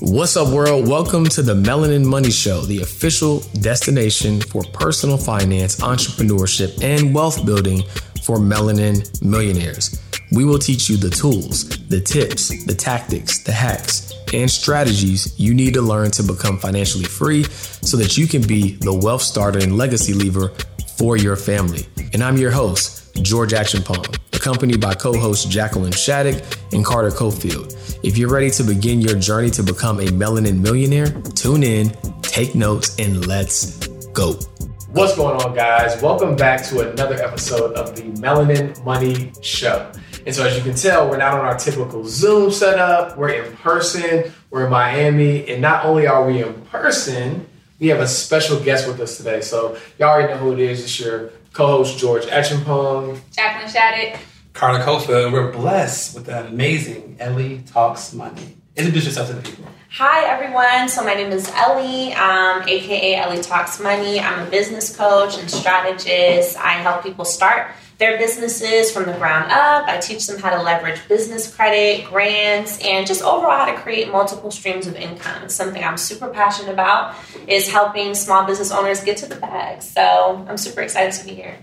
What's up, world? Welcome to the Melanin Money Show, the official destination for personal finance, entrepreneurship, and wealth building for melanin millionaires. We will teach you the tools, the tips, the tactics, the hacks, and strategies you need to learn to become financially free so that you can be the wealth starter and legacy lever for your family. And I'm your host, George Acheampong, accompanied by co hosts Jacqueline Shattuck and Carter Cofield. If you're ready to begin your journey to become a melanin millionaire, tune in, take notes, and let's go. What's going on, guys? Welcome back to another episode of the Melanin Money Show. And so, as you can tell, we're not on our typical Zoom setup. We're in person. We're in Miami. And not only are we in person, we have a special guest with us today. So, y'all already know who it is. It's your co host, George Acheampong. Jacqueline Shattuck. Carter Cofield, and we're blessed with the amazing Ellie Talks Money. Introduce yourself to the people. Hi, everyone. So, my name is Ellie, um, aka Ellie Talks Money. I'm a business coach and strategist. I help people start their businesses from the ground up. I teach them how to leverage business credit, grants, and just overall how to create multiple streams of income. It's something I'm super passionate about is helping small business owners get to the bag. So, I'm super excited to be here.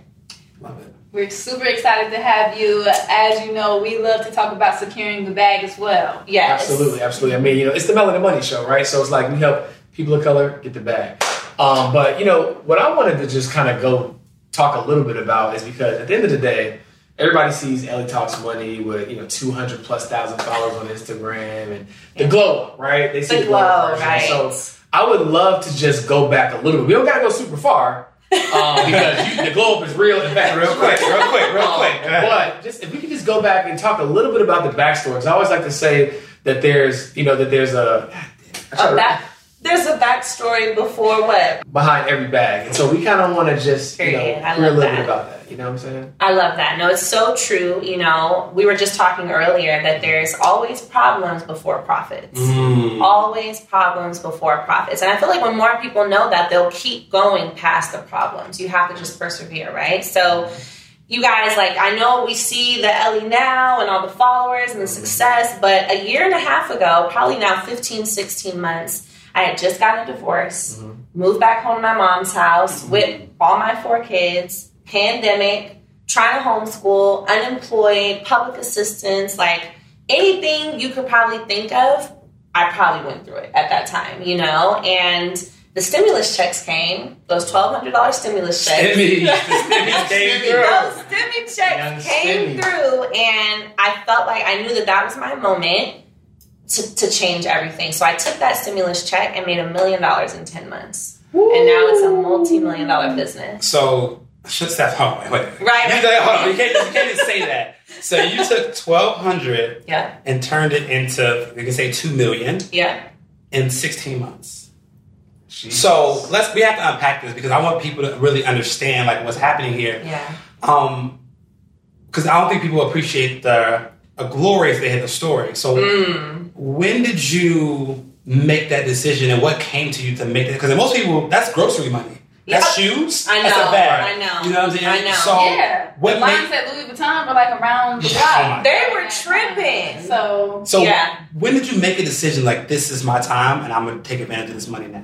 Love it. We're super excited to have you. As you know, we love to talk about securing the bag as well. Yes. Absolutely, absolutely. I mean, you know, it's the Melanin Money Show, right? So it's like we help people of color get the bag. Um, but you know, what I wanted to just kind of go talk a little bit about is because at the end of the day, everybody sees Ellie Talks Money with you know 200 plus thousand followers on Instagram and the glow right? They see The the glow up glow, right. So I would love to just go back a little bit. We don't got to go super far. um, because you, the glow up is real. In fact, Real quick, real quick, real um, quick. But just if we could just go back and talk a little bit about the backstory, because I always like to say that there's, you know, that there's a, I A to- back, there's a backstory before what? behind every bag, and so we kind of want to just, you know, hear a little that. bit about that. You know what I'm saying? I love that. No, it's so true. You know, we were just talking earlier that there's always problems before profits. Mm. Always problems before profits. And I feel like when more people know that, they'll keep going past the problems. You have to just persevere, right? So, you guys, like, I know we see the Ellie now and all the followers and the success, but a year and a half ago, probably now 15, 16 months, I had just gotten a divorce, mm-hmm. moved back home to my mom's house mm-hmm. with all my four kids, pandemic, trying to homeschool, unemployed, public assistance, like anything you could probably think of, I probably went through it at that time, you know? And the stimulus checks came, those $1,200 stimulus checks. Stimmy, stimmy came through. Those stimmy checks Young came stimmy. through, and I felt like I knew that that was my moment to, to change everything. So I took that stimulus check and made a million dollars in 10 months. And now it's a multi million dollar business. So, shut that. Hold on, wait, wait. Right, You, right. hold on. You can't, you can't just say that. So you took twelve hundred Yeah, and turned it into, we can say, two million yeah. in sixteen months. So let's we have to unpack this because I want people to really understand like what's happening here. Yeah. Um, because I don't think people appreciate the glory if they hit the story. So, Mm. when did you make that decision, and what came to you to make that? Because most people, that's grocery money. That's Yeah. shoes. I That's know, a bag. I know, You know what I'm saying? I know. So, yeah. what the made- lines at Louis Vuitton were like around the block. oh They were tripping. So so Yeah. when did you make a decision like this is my time, and I'm going to take advantage of this money now?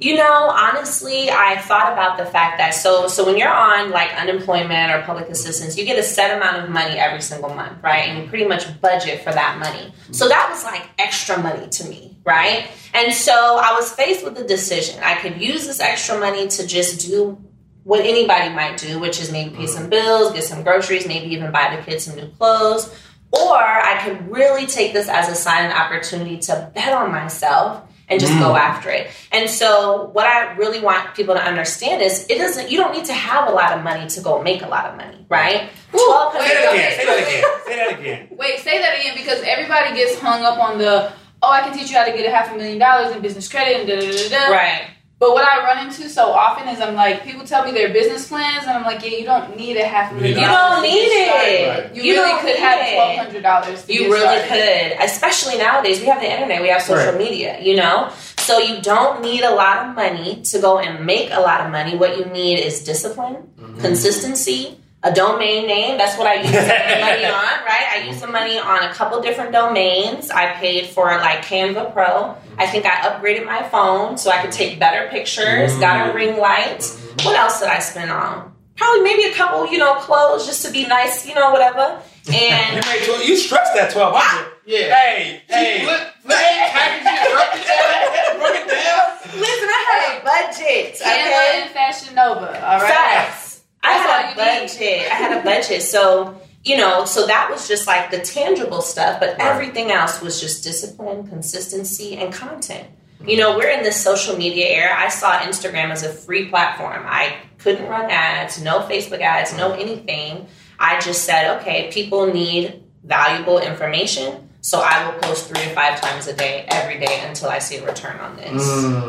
You know, honestly, I thought about the fact that so so when you're on like unemployment or public assistance, you get a set amount of money every single month, right? And you pretty much budget for that money. So that was like extra money to me, right? And so I was faced with the decision. I could use this extra money to just do what anybody might do, which is maybe pay some mm-hmm. bills, get some groceries, maybe even buy the kids some new clothes. Or I could really take this as a sign and opportunity to bet on myself and just go after it. And so what I really want people to understand is it doesn't you don't need to have a lot of money to go make a lot of money, right? Twelve Say that again. Say that again. Say that again. wait, say that again because everybody gets hung up on the oh, I can teach you how to get a half a million dollars in business credit and da da da da. Right. But what I run into so often is I'm like, people tell me their business plans, and I'm like, yeah, you don't need a half million You don't need it. You, You really could have it. twelve hundred dollars. You really could, especially nowadays. We have the internet, we have social Right. media, you know? So you don't need a lot of money to go and make a lot of money. What you need is discipline, mm-hmm. consistency, a domain name. That's what I use the money on, right? I use the money on a couple different domains. I paid for like Canva Pro. I think I upgraded my phone so I could take better pictures. Got a mm. ring light. Mm-hmm. What else did I spend on? Probably maybe a couple, you know, clothes just to be nice, you know, whatever. You And made 12 you stressed that 1200 Yeah. Hey, hey. Flip, flip, package broke it down. Broke it down. listen, I had a budget. Canva Okay. and Fashion Nova. All right. Facts. I had a all need. budget. I had a budget. So, you know, so that was just like the tangible stuff, but everything else was just discipline, consistency, and content. You know, we're in this social media era. I saw Instagram as a free platform. I couldn't run ads, no Facebook ads, no anything. I just said, okay, people need valuable information. So I will post three to five times a day, every day, until I see a return on this.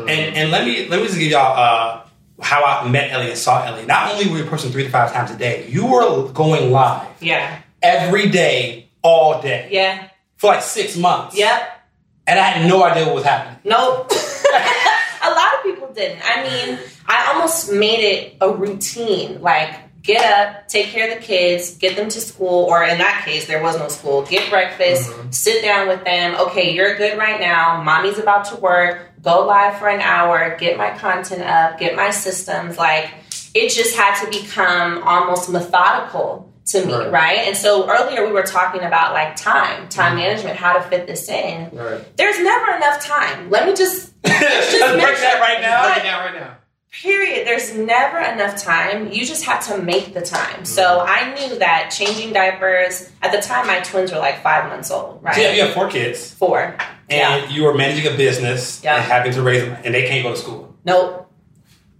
And and let me let me just give y'all uh, how I met Ellie and saw Ellie. Not only were you posting three to five times a day, you were going live Yeah, every day, all day yeah, for like six months. yep. And I had no idea what was happening. Nope. a lot of people didn't. I mean, I almost made it a routine. Like, get up, take care of the kids, get them to school, or in that case, there was no school. Get breakfast, mm-hmm. sit down with them. Okay, you're good right now. Mommy's about to work. Go live for an hour, get my content up, get my systems. Like, it just had to become almost methodical to me, Right. right? And so earlier we were talking about like time, time mm-hmm. management, how to fit this in Right. there's never enough time. Let me just Let's break that right now. Break it down right now. Period. There's never enough time. You just have to make the time. So mm-hmm. I knew that changing diapers at the time my twins were like five months old, right? Yeah, you have four kids, Four. and Yeah. you were managing a business Yeah. and having to raise them, and they can't go to school. Nope.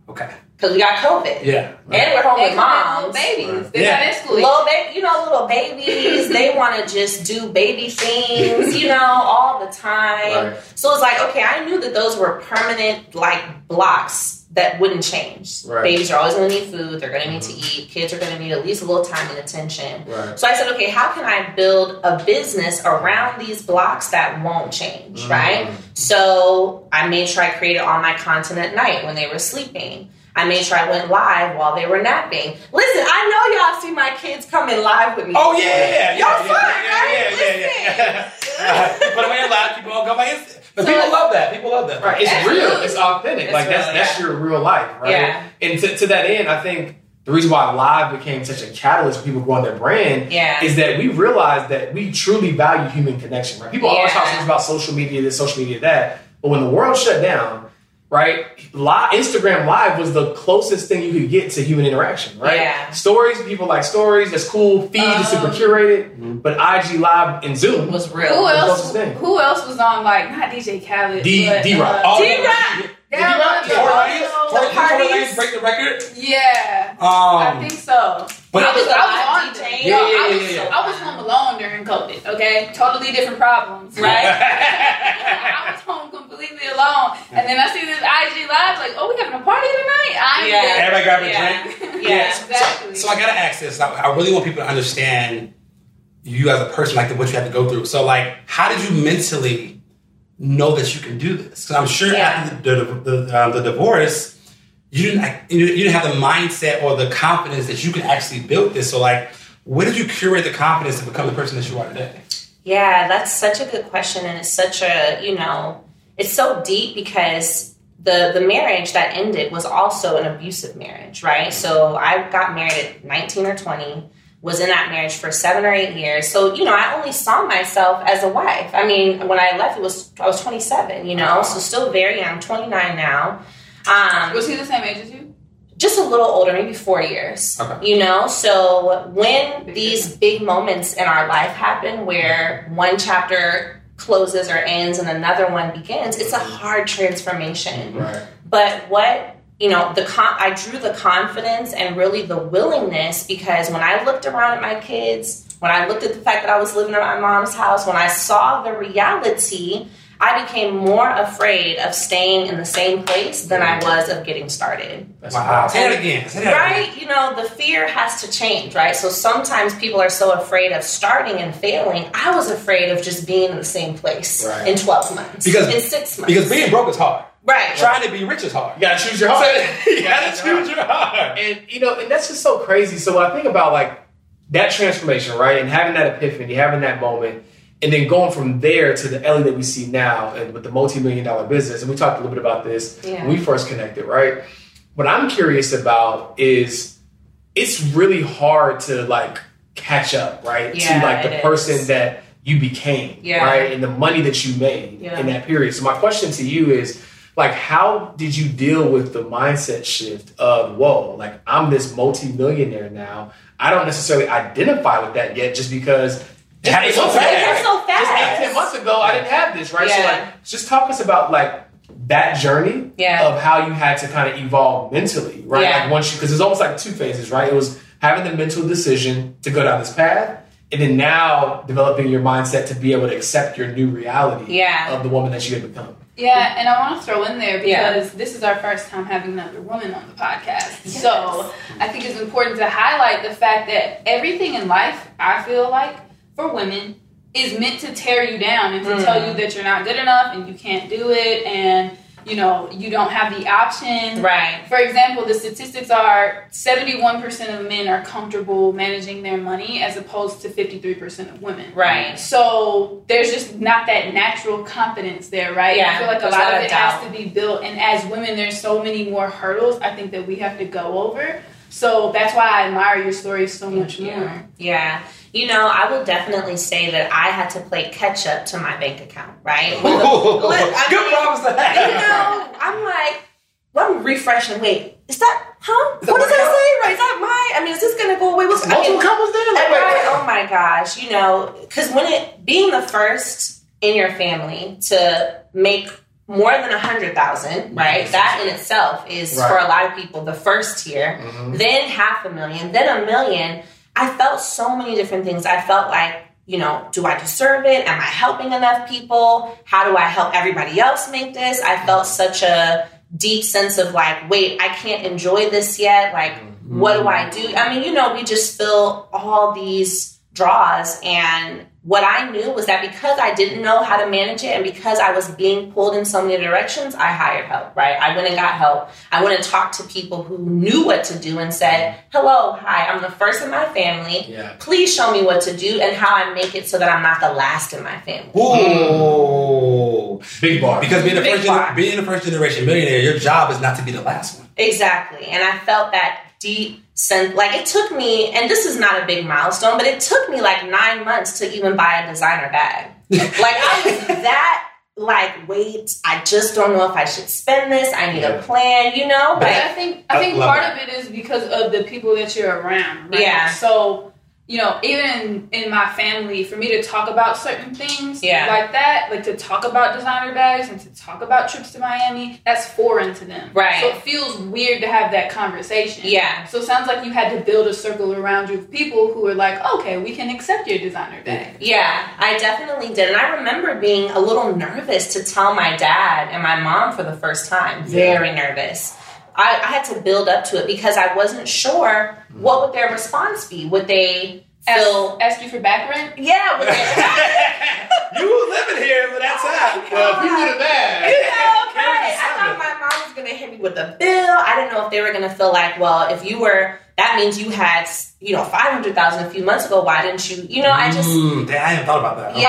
Okay. Because we got COVID. Yeah. And we're home They with moms. little babies. They Yeah. got in school. Little baby, you know, little babies, they want to just do baby things, you know, all the time. Right. So it's like, okay, I knew that those were permanent, like, blocks that wouldn't change. Right. Babies are always going to need food, they're going to need to eat, kids are going to need at least a little time and attention. Right. So I said, okay, how can I build a business around these blocks that won't change, right? So I made sure I created all my content at night when they were sleeping. I made sure I went live while they were napping. Listen, I know y'all see my kids coming live with me. Oh yeah, yeah, yeah, Y'all yeah, fun, yeah, right? yeah, yeah, yeah, yeah. Put them in live, keep on going. But people love that. People love that. Right. It's That's real. It's authentic. It's like that's real, that's yeah. your real life, right? Yeah. And to, to that end, I think the reason why live became such a catalyst for people growing their brand Yeah. is that we realized that we truly value human connection, right? People always talk to us about social media, this, social media, that. But when the world shut down, right, live, Instagram Live was the closest thing you could get to human interaction, right? Yeah. Stories, people like stories, that's cool. Feed is super Um, curated. But IG Live and Zoom It was Who real. the else? closest thing. Who else was on like not DJ Khaled? D- but, D-Rock. uh, Oh, D-Rock! that D-Rock? was- Tory Lanez? The Tory- did Tory parties? Lanez break the record? Yeah, I Um, think so. but I was a I live was on DJ. Yo, Yeah, yeah, I yeah, was, yeah, yeah. I was home alone during COVID. Okay, totally different problems, right? I was home completely alone, and then I see this IG live, like, oh, we having a party tonight. I'm Yeah. there. Everybody grab a Yeah. drink. Yeah. So- Exactly. So, I gotta ask this. I, I really want people to understand you as a person, like what you had to go through. So, like, how did you mentally know that you can do this? Because I'm sure Yeah. after the the, the, um, the divorce, you didn't you you didn't have the mindset or the confidence that you could actually build this. So, like, where did you curate the confidence to become the person that you are today? Yeah, that's such a good question, and it's such a you know, it's so deep because the the marriage that ended was also an abusive marriage, right? So I got married at nineteen or twenty, was in that marriage for seven or eight years. So you know, I only saw myself as a wife. I mean, when I left, it was I was twenty seven, you know, so still very young, twenty nine now. Um, Was he the same age as you? just a little older, maybe four years. Okay. You know, so when these big moments in our life happen where one chapter closes or ends and another one begins, it's a hard transformation. Right. But what you know, the con- I drew the confidence and really the willingness because when I looked around at my kids, when I looked at the fact that I was living in my mom's house, when I saw the reality, I became more afraid of staying in the same place than I was of getting started. That's Wow. Say that again. Say that again. Right? You know, the fear has to change, right? So sometimes people are so afraid of starting and failing. I was afraid of just being in the same place Right. in 12 months, Because- in six months. Because being broke is hard. Right. Trying to be rich is hard. You gotta choose your heart. you gotta choose your heart. And you know, and that's just so crazy. So when I think about like that transformation, right, and having that epiphany, having that moment, and then going from there to the Ellie that we see now, and with the multi-million dollar business, and we talked a little bit about this Yeah. when we first connected, right? What I'm curious about is it's really hard to like catch up, right, Yeah, to like the it person is. that you became, Yeah. right, and the money that you made Yeah. in that period. So my question to you is like how did you deal with the mindset shift of whoa like i'm this multi-millionaire now i don't necessarily identify with that yet just because It happened so just fast. It happened so just eight, fast. ten months ago i didn't have this right so like just talk us about like that journey Yeah. of how you had to kind of evolve mentally right Yeah. like once you because it's almost like two phases right it was having the mental decision to go down this path and then now developing your mindset to be able to accept your new reality Yeah. of the woman that you had become Yeah, and I want to throw in there Yeah. because this is our first time having another woman on the podcast. Yes. So I think it's important to highlight the fact that everything in life, I feel like, for women, is meant to tear you down and to Mm. tell you that you're not good enough and you can't do it and you know you don't have the option. Right. For example, the statistics are 71% of men are comfortable managing their money as opposed to 53% of women. Right. So there's just not that natural confidence there, right? Yeah, I feel like a lot of of it has to be built. And as women, there's so many more hurdles I think that we have to go over. So that's why I admire your story so much you. more. Yeah. You know, I will definitely say that I had to play catch up to my bank account, right? When the- Look, I Good mean, problems to have. You know, I'm like, well, I'm refreshing. Wait, is that, huh? Is that what does that say? Right? Is that my, I mean, is this going to go away? What's I multiple mean, couples there like and wait, right, wait, oh my gosh, you know, because when it, being the first in your family to make more than a hundred thousand, mm-hmm. right? That in itself is Right. for a lot of people the first tier Mhm. then half a million, then a million. I felt so many different things. I felt like, you know, do I deserve it? Am I helping enough people? How do I help everybody else make this? I felt mm-hmm. such a deep sense of like, wait, I can't enjoy this yet. Like, what do mm-hmm. I do? I mean, you know, we just feel all these draws and what I knew was that because I didn't know how to manage it and because I was being pulled in so many directions, I hired help, right? I went and got help. I went and talked to people who knew what to do and said, hello, hi, I'm the first in my family. Yeah. Please show me what to do and how I make it so that I'm not the last in my family. Ooh. Big bar. Because being the Big first bar. gener- being the first generation millionaire, your job is not to be the last one. Exactly. And I felt that deep sense. Like it took me, and this is not a big milestone, but it took me like nine months to even buy a designer bag. like I was that. Like, wait, I just don't know if I should spend this. I need Yeah. a plan, you know? But Like, I think I I think love part of it is because of the people that you're around. Right? Yeah. So you know, even in my family, for me to talk about certain things Yeah. like that, like to talk about designer bags and to talk about trips to Miami, that's foreign to them. Right. So it feels weird to have that conversation. Yeah. So it sounds like you had to build a circle around you of people who are like, okay, we can accept your designer bag. Yeah, I definitely did. And I remember being a little nervous to tell my dad and my mom for the first time. Very nervous. I, I had to build up to it because I wasn't sure what would their response be. Would they feel Ask, ask you for back rent? Yeah, would they you were living here for that time. Well, if you would have You bad. know, right. I thought my mom was gonna hit me with a bill. I didn't know if they were gonna feel like, well, if you were, that means you had, you know, five hundred thousand a few months ago. Why didn't you? You know, I just, Mm, I hadn't thought about that. yeah,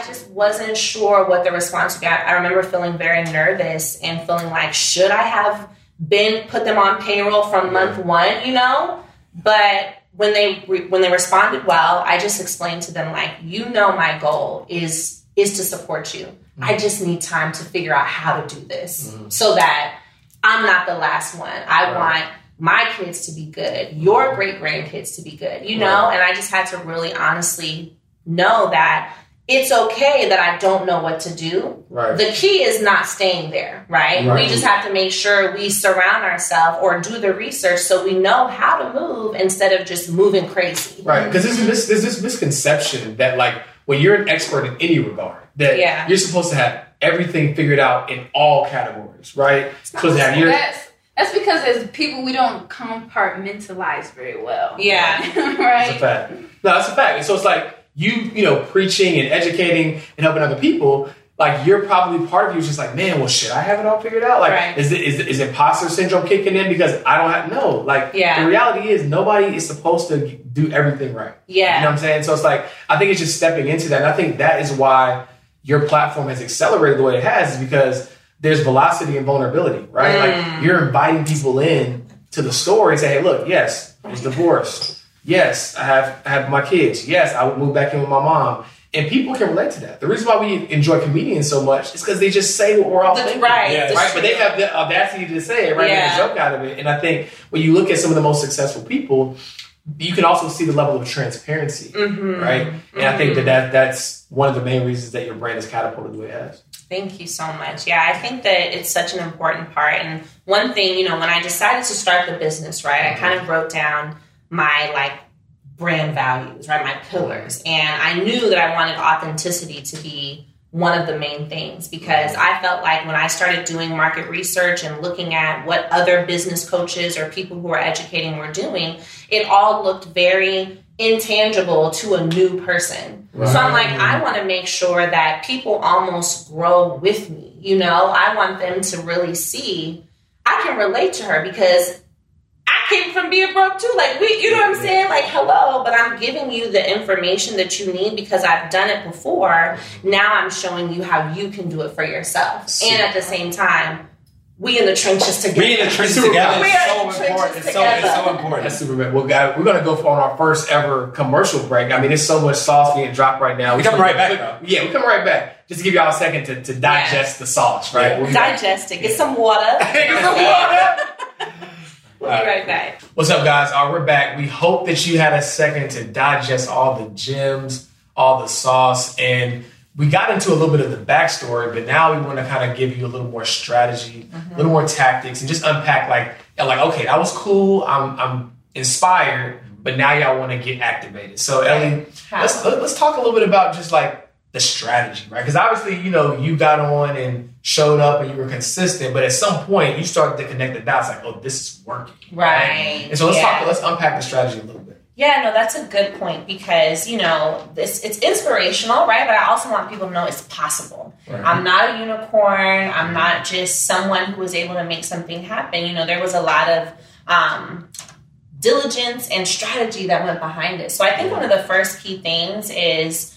I just wasn't sure what the response would be. I I remember feeling very nervous and feeling like, should I have been put them on payroll from month one? You know, but when they re- when they responded well, I just explained to them like, you know, my goal is is to support you. Mm. I just need time to figure out how to do this mm. so that I'm not the last one. I Right. want my kids to be good, your great grandkids to be good, you know? And I just had to really honestly know that it's okay that I don't know what to do. Right. The key is not staying there, right? Right. We just have to make sure we surround ourselves or do the research so we know how to move instead of just moving crazy. Right, because there's, this, there's this misconception that like when you're an expert in any regard, that Yeah. you're supposed to have everything figured out in all categories, right? Supposed to have your That's that's because as people we don't compartmentalize very well. Yeah. right. That's a right. fact. No, that's a fact. And so it's like you, you know, preaching and educating and helping other people. like you're probably part of you is just like, man, well, shit, I have it all figured out. Like, Right. is it is, is imposter syndrome kicking in because I don't have no? Like, Yeah. the reality is nobody is supposed to do everything right. Yeah. You know what I'm saying? So it's like I think it's just stepping into that. And I think that is why your platform has accelerated the way it has, is because there's velocity and vulnerability, right? Mm. Like you're inviting people in to the story and say, hey, look, yes, I was divorced. Yes, I have I have my kids. Yes, I would move back in with my mom. And people can relate to that. The reason why we enjoy comedians so much is because they just say what we're all That's thinking. right. Yeah. That's Right, but they have the audacity to say it, right? Yeah. Make a joke out of it. And I think when you look at some of the most successful people, you can also see the level of transparency, Mhm. right? And I think that, that that's one of the main reasons that your brand is catapulted the way it has. Thank you so much. Yeah, I think that it's such an important part. And one thing, you know, when I decided to start the business, right, I kind of wrote down my like brand values, right, my pillars. And I knew that I wanted authenticity to be one of the main things because I felt like when I started doing market research and looking at what other business coaches or people who are educating were doing, it all looked very intangible to a new person. So I'm like, I want to make sure that people almost grow with me. You know, I want them to really see I can relate to her because came from being broke too. Like we, you know what I'm saying? Like hello, but I'm giving you the information that you need because I've done it before. Now I'm showing you how you can do it for yourself. And at the same time, we in the trenches together. We in the trenches together We are so in the important. trenches It's so, it's so important. That's super bad. Well, guys, we're gonna go for on our first ever commercial break. I mean, there's so much sauce being dropped right now. We coming right back, though. Yeah, we coming right back. Just to give y'all a second to, to digest the sauce, right? Yeah. We'll be back. Digest it. Get some water. Get some water. We'll be right back. What's up, guys? Uh, we're back. We hope that you had a second to digest all the gems, all the sauce, and we got into a little bit of the backstory, but now we want to kind of give you a little more strategy, a little more tactics, and just unpack like, like, okay, that was cool. I'm, I'm inspired, but now y'all want to get activated. So, Ellie, How? let's let's talk a little bit about just like the strategy, right? Because obviously, you know, you got on and showed up and you were consistent, but at some point you started to connect the dots, like, oh, this is working, Right. And so let's Yeah. talk. Let's unpack the strategy a little bit. Yeah, no, that's a good point because you know this it's inspirational, right? But I also want people to know it's possible. Right. I'm not a unicorn. I'm not just someone who was able to make something happen. You know, there was a lot of um, diligence and strategy that went behind it. So I think one of the first key things is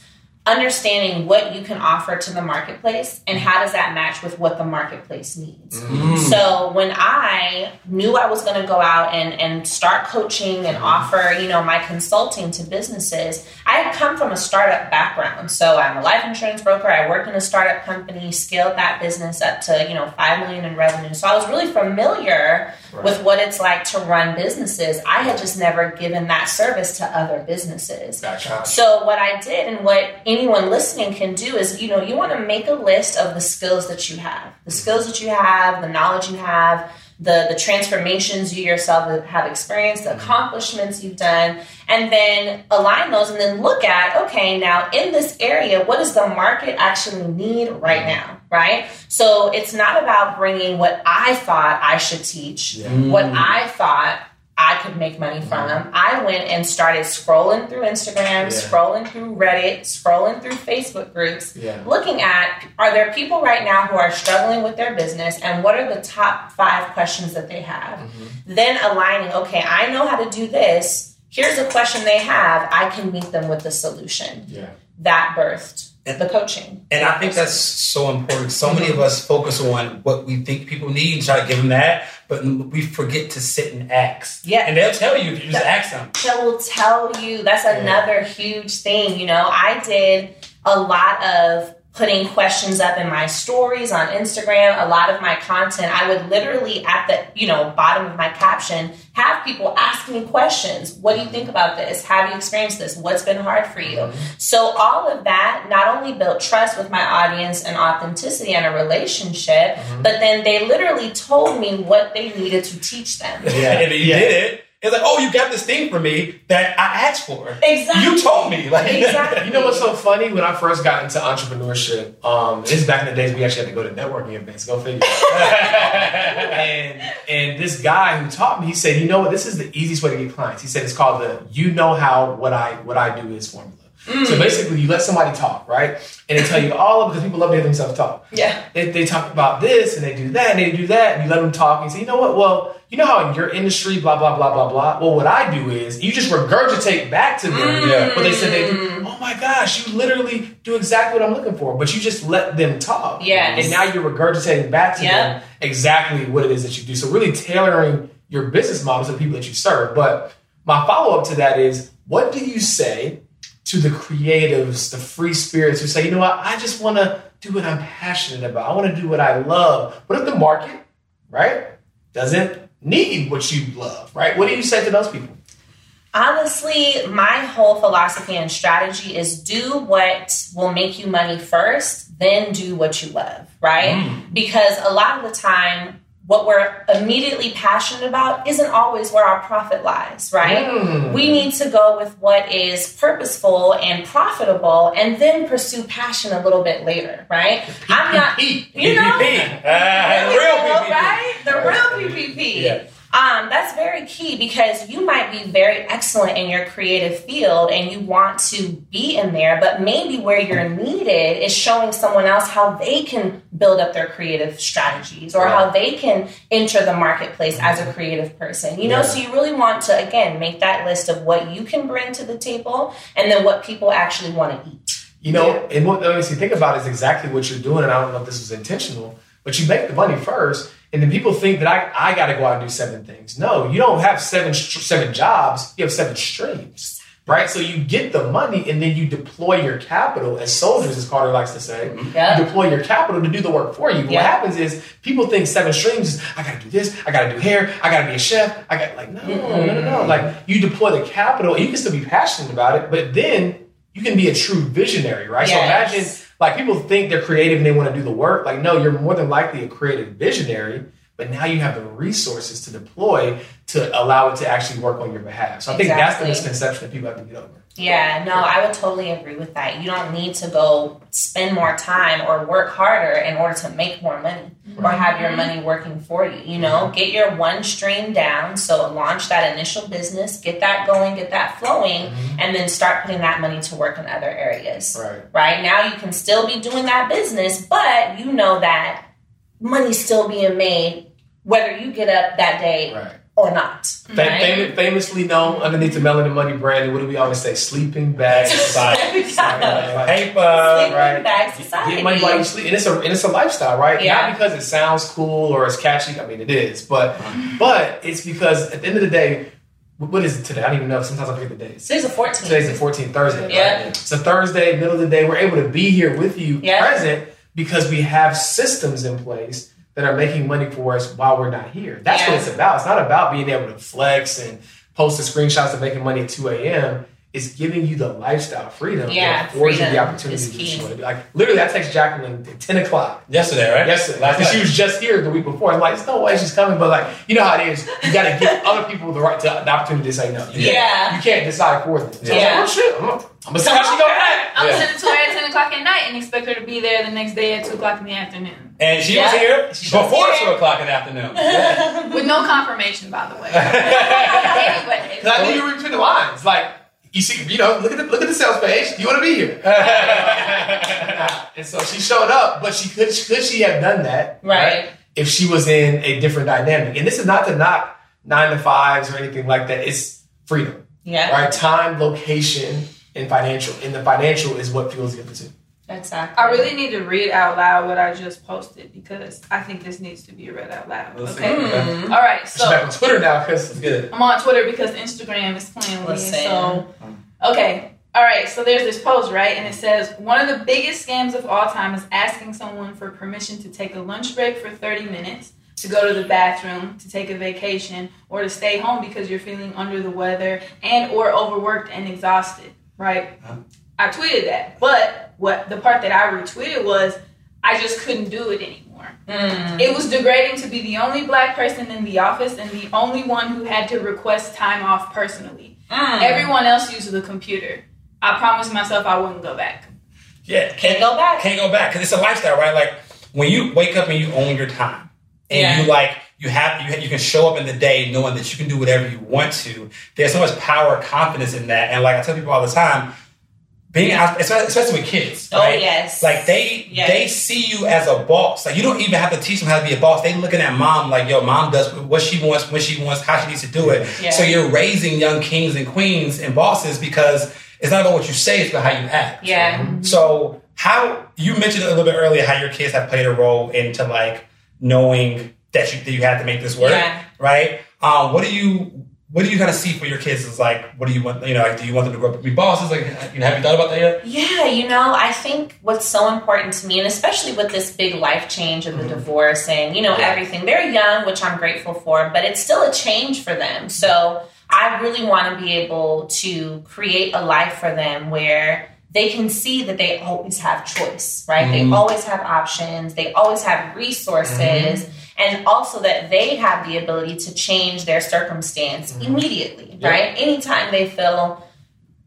understanding what you can offer to the marketplace and how does that match with what the marketplace needs. Mm-hmm. So when I knew I was going to go out and, and start coaching and offer, you know, my consulting to businesses, I come from a startup background. So I'm a life insurance broker. I worked in a startup company, scaled that business up to, you know, five million in revenue. So I was really familiar with what it's like to run businesses. I had just never given that service to other businesses. Gotcha. So what I did and what anyone listening can do is, you know, you want to make a list of the skills that you have, the skills that you have, the knowledge you have, the the transformations you yourself have experienced, the mm-hmm. accomplishments you've done, and then align those and then look at, okay, now in this area, what does the market actually need right mm-hmm. now, right? So it's not about bringing what I thought I should teach, what I thought I could make money from. Them. I went and started scrolling through Instagram, scrolling through Reddit, scrolling through Facebook groups, Yeah. looking at are there people right now who are struggling with their business and what are the top five questions that they have? Mm-hmm. Then aligning, okay, I know how to do this. Here's a question they have. I can meet them with the solution. Yeah. That birthed the coaching. And I think that's so important. So many of us focus on what we think people need and try to give them that, but we forget to sit and ask. Yeah. And they'll tell you if you just ask them. that will tell you that's another huge thing you know i did a lot of putting questions up in my stories on instagram a lot of my content i would literally at the you know bottom of my caption have people ask me questions what do you think about this have you experienced this what's been hard for you so all of that not only built trust with my audience and authenticity and a relationship mm-hmm. but then they literally told me what they needed to teach them Yeah. and you Yeah. did it. It's like, oh, you got this thing for me that I asked for. Exactly. You told me. Like, Exactly. You know what's so funny? When I first got into entrepreneurship, um, this is back in the days we actually had to go to networking events. Go figure. and and this guy who taught me, he said, you know what? This is the easiest way to get clients. He said it's called the "you know how what I what I do is" formula. So mm. basically, you let somebody talk, right? And they tell you all of because people love to hear themselves talk. Yeah. They, they talk about this and they do that and they do that, and you let them talk and you say, you know what? Well, you know how in your industry, blah blah blah blah blah. Well, what I do is you just regurgitate back to them mm. Yeah. what they said they do. Oh my gosh, you literally do exactly what I'm looking for, but you just let them talk. Yes. And now you're regurgitating back to Yep. them exactly what it is that you do. So really tailoring your business model to the people that you serve. But my follow up to that is, what do you say to the creatives, the free spirits who say, you know what, I just want to do what I'm passionate about. I want to do what I love. What if the market, right, doesn't need what you love, right? What do you say to those people? Honestly, my whole philosophy and strategy is do what will make you money first, then do what you love, right? Mm. Because a lot of the time, what we're immediately passionate about isn't always where our profit lies, right? Mm. We need to go with what is purposeful and profitable and then pursue passion a little bit later, right? I'm not, you know, PPP. Uh, you real PPP. right? The real PPP. Yeah. Um, that's very key because you might be very excellent in your creative field and you want to be in there, but maybe where you're needed is showing someone else how they can build up their creative strategies or how they can enter the marketplace as a creative person. You know, Yeah. so you really want to again make that list of what you can bring to the table and then what people actually want to eat. You know, and what me think about is exactly what you're doing, and I don't know if this was intentional, but you make the money first, and then people think that I, I got to go out and do seven things. No, you don't have seven seven jobs. You have seven streams, right? So you get the money, and then you deploy your capital as soldiers, as Carter likes to say. Yeah. You deploy your capital to do the work for you. What Yeah. happens is people think seven streams. is I got to do this. I got to do hair. I got to be a chef. I got like no, no, no, no. Mm-hmm. Like you deploy the capital, and you can still be passionate about it, but then you can be a true visionary, right? So imagine like people think they're creative and they want to do the work. Like, no, you're more than likely a creative visionary, but now you have the resources to deploy to allow it to actually work on your behalf. So I think that's the misconception that people have to get over. Yeah, no, I would totally agree with that. You don't need to go spend more time or work harder in order to make more money or have your mm-hmm. money working for you. You know, mm-hmm. get your one stream down. So launch that initial business, get that going, get that flowing, mm-hmm. and then start putting that money to work in other areas. Right. Right now, you can still be doing that business, but you know that money's still being made whether you get up that day Right. Or not. Fam- right? fam- famously known underneath the Melon Melanin Money brand, what do we always say? Sleeping bag society. Like, Paper. Sleeping right. bag society. Get money while you sleep, and it's a and it's a lifestyle, right? Yeah. Not because it sounds cool or it's catchy. I mean, it is, but but it's because at the end of the day, what is it today? I don't even know. Sometimes I forget the days. Today's the 14th. Today's the 14th Thursday. Yeah. Right? It's a Thursday, middle of the day. We're able to be here with you Yeah. present because we have systems in place that are making money for us while we're not here. That's what it's about. It's not about being able to flex and post the screenshots of making money at 2 a.m. It's giving you the lifestyle freedom Yeah, that affords you the opportunity is that key. you want to be. Like literally, I text Jacqueline at 10 o'clock Yesterday, right? yesterday. Last Because she was just here the week before. I'm like, there's no way she's coming, but like, you know how it is. You got to give other people the right to the opportunity to say no. You Yeah. can't, you can't decide for them. So Yeah. I was like, oh shit, I'm gonna, I'm gonna see how she go back. I'm Yeah. gonna send it to her at 10 o'clock at night and expect her to be there the next day at 2 o'clock in the afternoon. And she Yeah. was here She was before here. 2 o'clock in the afternoon. With no confirmation, by the way. anyway. Because I knew you were between the lines. Like, you see, you know, look at the look at the sales page. You want to be here. and so she showed up, but she could could she have done that Right. if she was in a different dynamic? And this is not to knock nine to fives or anything like that. It's freedom, Yeah. right? Time, location, and financial. And the financial is what fuels the other two. Exactly. I really need to read out loud what I just posted because I think this needs to be read out loud. Let's see. Okay. Mm. All right. She's back So on Twitter now because It's good. I'm on Twitter because Instagram is playing with me. So okay. All right. So there's this post right, and it says one of the biggest scams of all time is asking someone for permission to take a lunch break for 30 minutes. To go to the bathroom, to take a vacation, or to stay home because you're feeling under the weather and or overworked and exhausted, right? Huh? I tweeted that. But what the part that I retweeted was I just couldn't do it anymore. Mm. It was degrading to be the only black person in the office and the only one who had to request time off personally. Mm. Everyone else used the computer. I promised myself I wouldn't go back. Yeah, Can't go back. Can't go back because it's a lifestyle, right? Like when you wake up and you own your time, and Yeah. you like you have you you can show up in the day knowing that you can do whatever you want to. There's so much power, confidence in that, and like I tell people all the time, being out, especially, especially with kids. Oh, right? yes. Like they Yes. they see you as a boss. Like you don't even have to teach them how to be a boss. They looking at mom like, yo, mom does what she wants, when she wants, how she needs to do it. Yeah. So you're raising young kings and queens and bosses because it's not about what you say, it's about how you act. Yeah. So how you mentioned a little bit earlier how your kids have played a role into like knowing that you that you had to make this work, Yeah. right? Um, what do you what do you kind of see for your kids? Is like, what do you want? You know, like, do you want them to grow up to be bosses? Like, you know, have you thought about that yet? Yeah, you know, I think what's so important to me, and especially with this big life change of the divorce and, you know, Yeah. everything, they're young, which I'm grateful for, but it's still a change for them. So I really want to be able to create a life for them where they can see that they always have choice, right? Mhm. They always have options, they always have resources. And also that they have the ability to change their circumstance mm-hmm. immediately, Yeah. right? Anytime they feel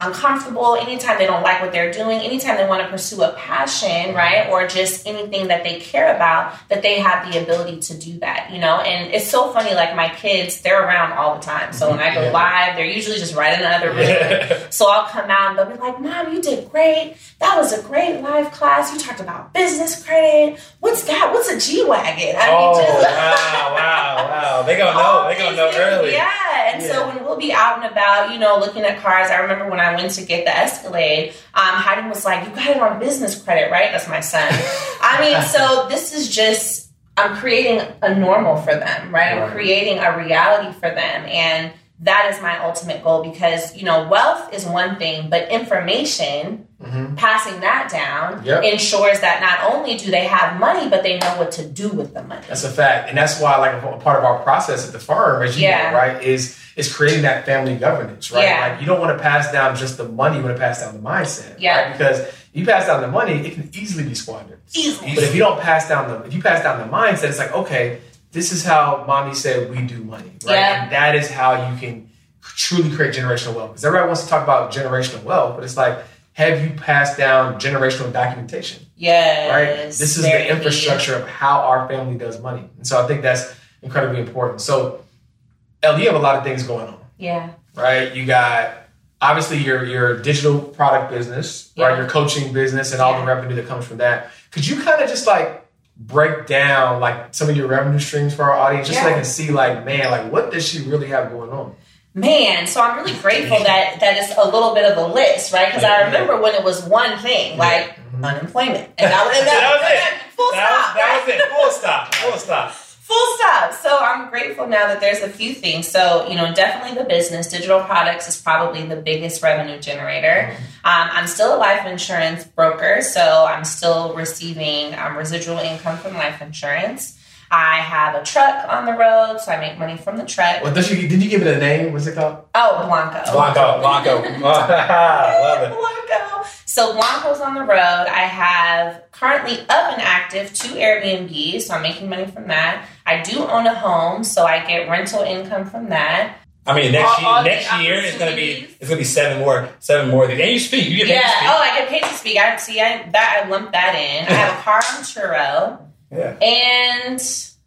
uncomfortable, anytime they don't like what they're doing, anytime they want to pursue a passion, right? Or just anything that they care about, that they have the ability to do that, you know? And it's so funny, like my kids, they're around all the time. So when I go Yeah. live, they're usually just right in the other room. So I'll come out and they'll be like, Mom, you did great. That was a great live class. You talked about business credit. What's that? What's a G Wagon? I oh just- wow, wow, wow! They gonna know. all They gonna know early. Yeah. And so when we'll be out and about, you know, looking at cars, I remember when I went to get the Escalade, um, Heidi was like, You got it on business credit, right? That's my son. I mean, so this is just, I'm creating a normal for them, right? I'm creating a reality for them. And that is my ultimate goal because, you know, wealth is one thing, but information, Mhm. passing that down, Yep. ensures that not only do they have money, but they know what to do with the money. That's a fact, and that's why, like, a part of our process at the firm, as you Yeah. know, right, is is creating that family governance, right? Yeah. Like, you don't want to pass down just the money; you want to pass down the mindset, Yeah. right? Because you pass down the money, it can easily be squandered. Easily. But if you don't pass down the, if you pass down the mindset, it's like, okay, this is how mommy said we do money, right? Yeah. And that is how you can truly create generational wealth. Because everybody wants to talk about generational wealth, but it's like, have you passed down generational documentation? Yes. right? This is the infrastructure of how our family does money. And so I think that's incredibly important. So, El, you have a lot of things going on. Yeah. right? You got obviously your your digital product business, right? Your coaching business and all the revenue that comes from that. Could you kind of just like break down like some of your revenue streams for our audience just so they can see like, man, like what does she really have going on? Man, so I'm really grateful that that is a little bit of a list, right? Because I remember when it was one thing, like Mhm. unemployment, and that, and that, That was it. Full That stop. was, that right? was it. Full stop. Full stop. Full stop. So I'm grateful now that there's a few things. So, you know, definitely the business. Digital products is probably the biggest revenue generator. Um, I'm still a life insurance broker, so I'm still receiving um, residual income from life insurance. I have a truck on the road, so I make money from the truck. Well, did you did you give it a name? What's it called? Oh, Blanco. Blanco. Blanco. Love it. Blanco. So Blanco's on the road. I have currently up and active two Airbnbs, so I'm making money from that. I do own a home, so I get rental income from that. I mean, next All- year, all the next year it's gonna be opportunities. it's gonna be seven more, seven more. of these. And you speak. You get paid Yeah. to speak. Oh, I get paid to speak. I see. I that I lumped that in. I have a car on Turo, Yeah. and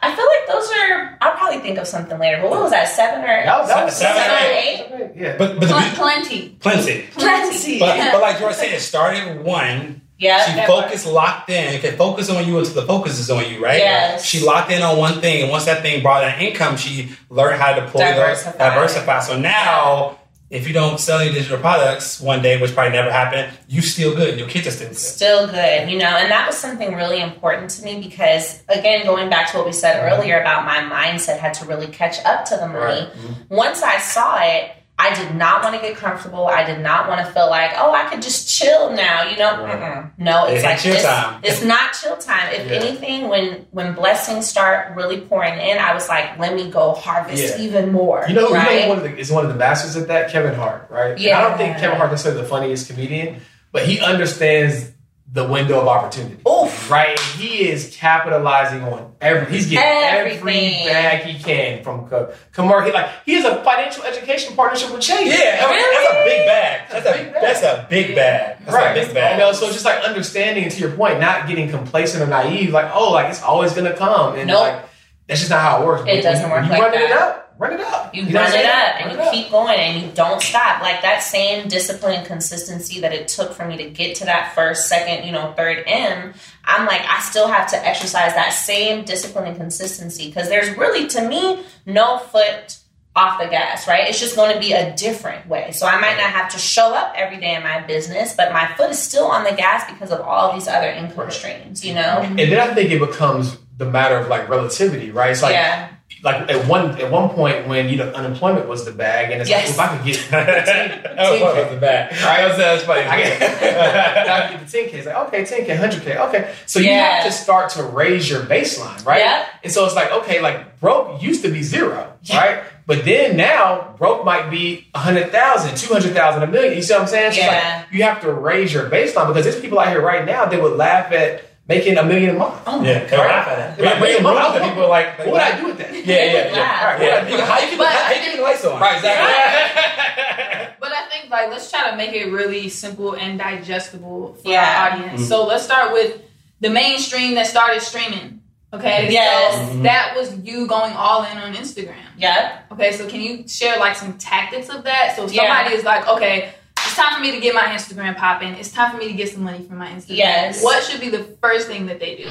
I feel like those are. I'll probably think of something later. But what was that? Seven or That was, that was Seven, seven, eight. eight? Yeah. But but the Pl- beauty- plenty. plenty. Plenty. But but like George said, it started with one. Yeah. She focused, locked in. If it focus on you until the focus is on you, right? Yes. She locked in on one thing, and once that thing brought in income, she learned how to deploy Diversify. diversify. So now, if you don't sell any digital products one day, which probably never happened, you still good. Your kids are still good. still good, you know, and that was something really important to me because, again, going back to what we said earlier about my mindset had to really catch up to the money. Right. Mhm. Once I saw it, I did not want to get comfortable. I did not want to feel like, oh, I could just chill now, you know. Right. No, it's It ain't like chill this, time. it's not chill time. If Yeah. anything, when when blessings start really pouring in, I was like, let me go harvest Yeah. even more. You know, right? you know one of the, is one of the masters at that, Kevin Hart, right? And I don't think Kevin Hart necessarily the funniest comedian, but he understands the window of opportunity. Oof. Right? He is capitalizing on every he's getting every bag he can from co- commercial. Like he has a financial education partnership with Chase. Yeah, I mean, that's a big bag. That's a Big bag. that's a big bag. That's right. a big bag. You know, so it's just like understanding to your point, not getting complacent or naive, like, oh, like it's always gonna come. And Nope. like that's just not how it works. It doesn't when work you like running it up, run it up. You, know run it saying? up and you up. keep going and you don't stop. Like that same discipline and consistency that it took for me to get to that first, second, you know, third M, I'm like, I still have to exercise that same discipline and consistency because there's really, to me, no foot off the gas, right? It's just going to be a different way. So I might not have to show up every day in my business, but my foot is still on the gas because of all these other income streams, you know? And then I think it becomes the matter of like relativity, right? It's like yeah. Like at one at one point when you know unemployment was the bag, and it's Yes. like well, if I could get was part of the back. Right. That's, that's funny. I get, I get the 10K. It's like, okay, 10K, 100K. Okay. So you Yeah. have to start to raise your baseline, right? Yep. And so it's like, okay, like broke used to be zero, Yeah. right? But then now broke might be 100,000, 200,000, a million. You see what I'm saying? So Yeah. like you have to raise your baseline because there's people out here right now that would laugh at making a million a month. Oh, Yeah, they laugh at that. They're like, Bring "Million a month? rooms people are like, What would I do with that? Yeah, yeah, yeah. Laugh. All right, Yeah. what would I do? How you keep, But how I you keep the lights on? Right, exactly. But I think like let's try to make it really simple and digestible for Yeah. our audience. Mm-hmm. So let's start with the mainstream that started streaming. Okay. Yes. So that was you going all in on Instagram. Yep. Okay, so can you share like some tactics of that? So if Yeah. somebody is like, okay, it's time for me to get my Instagram popping. It's time for me to get some money from my Instagram. Yes. What should be the first thing that they do?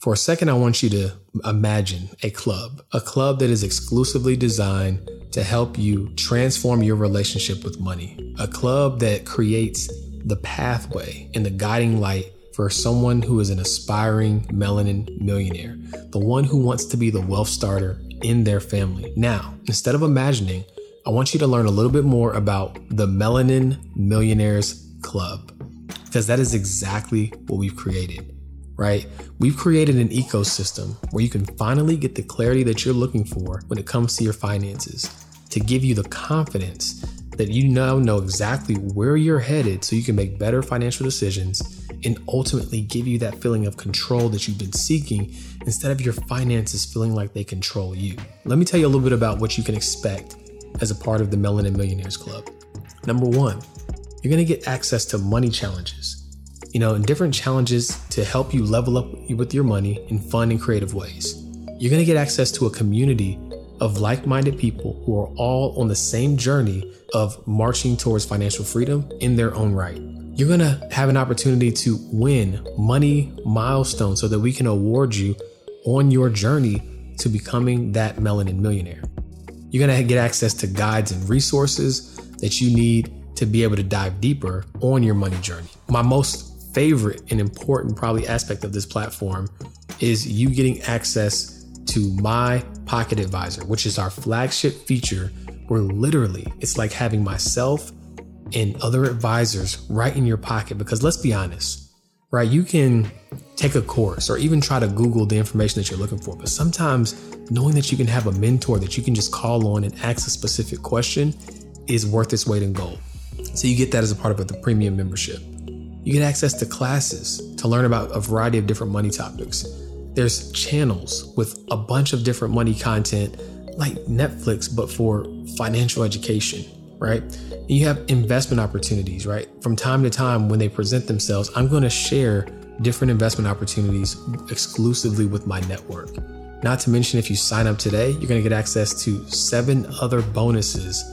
For a second, I want you to imagine a club, a club that is exclusively designed to help you transform your relationship with money, a club that creates the pathway and the guiding light for someone who is an aspiring melanin millionaire, the one who wants to be the wealth starter in their family. Now, instead of imagining, I want you to learn a little bit more about the Melanin Millionaires Club, because that is exactly what we've created right? We've created an ecosystem where you can finally get the clarity that you're looking for when it comes to your finances to give you the confidence that you now know exactly where you're headed so you can make better financial decisions and ultimately give you that feeling of control that you've been seeking instead of your finances feeling like they control you. Let me tell you a little bit about what you can expect as a part of the Melanin Millionaires Club. Number one, you're gonna get access to money challenges you know, and different challenges to help you level up with your money in fun and creative ways. You're going to get access to a community of like minded people who are all on the same journey of marching towards financial freedom in their own right. You're going to have an opportunity to win money milestones so that we can award you on your journey to becoming that melanin millionaire. You're going to get access to guides and resources that you need to be able to dive deeper on your money journey. My most favorite and important probably aspect of this platform is you getting access to my pocket advisor, which is our flagship feature where literally it's like having myself and other advisors right in your pocket. Because let's be honest, right? You can take a course or even try to Google the information that you're looking for. But sometimes knowing that you can have a mentor that you can just call on and ask a specific question is worth its weight in gold. So you get that as a part of the premium membership. You get access to classes to learn about a variety of different money topics. There's channels with a bunch of different money content like Netflix, but for financial education, right? And you have investment opportunities, right? From time to time, when they present themselves, I'm going to share different investment opportunities exclusively with my network. Not to mention, if you sign up today, you're going to get access to seven other bonuses